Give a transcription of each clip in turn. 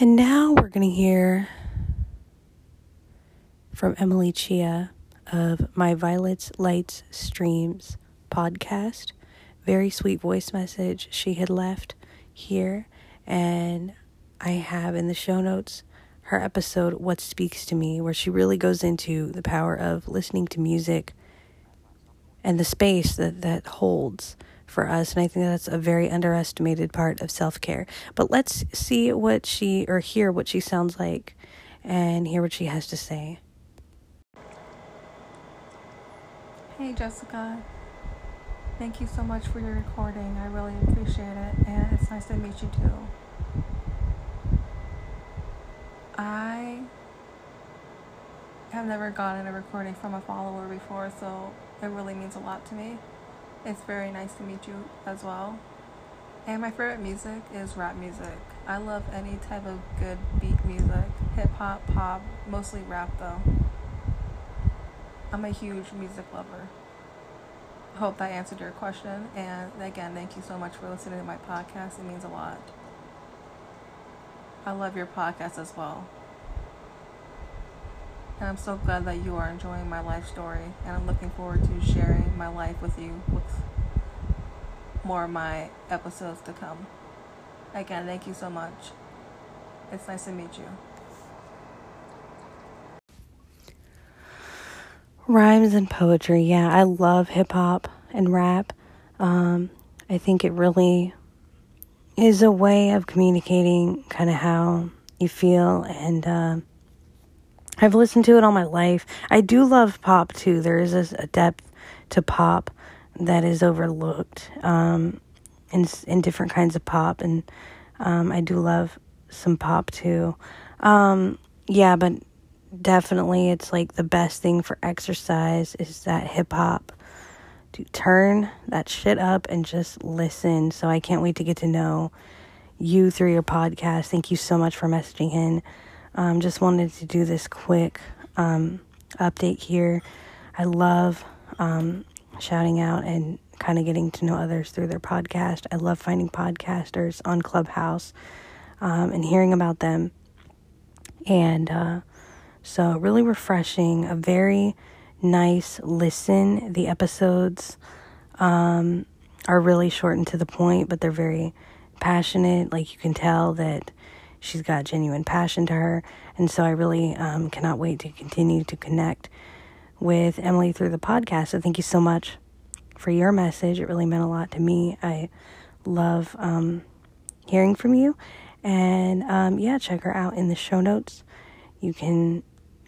And now we're going to hear from Emily Chia of My Violets, Lights, Streams podcast. Very sweet voice message she had left here. And I have in the show notes her episode, What Speaks to Me, where she really goes into the power of listening to music and the space that that holds for us. And I think that's a very underestimated part of self care. But let's see what she, or hear what she sounds like and hear what she has to say. Hey, Jessica. Thank you so much for your recording. I really appreciate it. And it's nice to meet you too. I have never gotten a recording from a follower before, so it really means a lot to me. It's very nice to meet you as well. And my favorite music is rap music. I love any type of good beat music, hip hop, pop, mostly rap though. I'm a huge music lover. Hope that answered your question. And again, thank you so much for listening to my podcast. It means a lot. I love your podcast as well. And I'm so glad that you are enjoying my life story. And I'm looking forward to sharing my life with you with more of my episodes to come. Again, thank you so much. It's nice to meet you. Rhymes and poetry. Yeah, I love hip hop and rap. Um, I think it really is a way of communicating kind of how you feel and. Uh, I've listened to it all my life. I do love pop too. There is a, depth to pop that is overlooked um, in in different kinds of pop, and um, I do love some pop too. Um, yeah, but definitely, it's like the best thing for exercise is that hip hop. To turn that shit up and just listen. So I can't wait to get to know you through your podcast. Thank you so much for messaging in. Um, just wanted to do this quick um, update here. I love um, shouting out and kind of getting to know others through their podcast. I love finding podcasters on Clubhouse um, and hearing about them. And uh, so, really refreshing, a very nice listen. The episodes um, are really short and to the point, but they're very passionate. Like you can tell that she's got genuine passion to her. And so I really um, cannot wait to continue to connect with Emily through the podcast. So thank you so much for your message. It really meant a lot to me. I love um, hearing from you. And um, yeah, check her out in the show notes. You can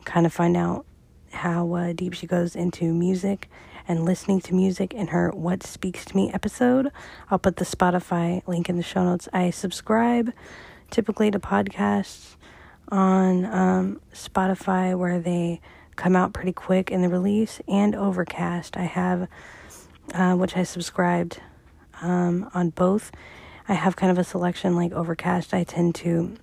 kind of find out how uh, deep she goes into music and listening to music in her What Speaks to Me episode. I'll put the Spotify link in the show notes. I subscribe typically to podcasts on um, Spotify where they come out pretty quick in the release and Overcast. I have, uh, which I subscribed um, on both. I have kind of a selection like Overcast. I tend to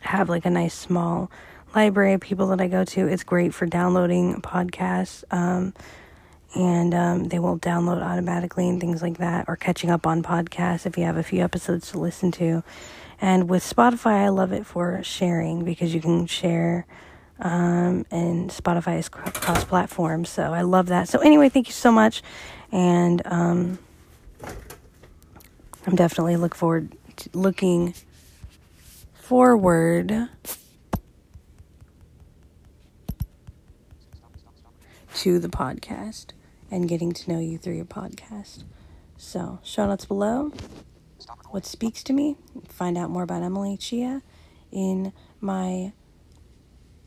have like a nice small library of people that I go to. It's great for downloading podcasts. Um, and um, they will download automatically and things like that, or catching up on podcasts if you have a few episodes to listen to. And with Spotify, I love it for sharing because you can share, um, and Spotify is cross platform. So I love that. So, anyway, thank you so much. And um, I'm definitely look forward looking forward to the podcast and getting to know you through your podcast. So, show notes below what speaks to me. Find out more about Emily Chia in my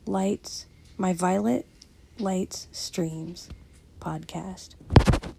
lights, my violet lights streams podcast.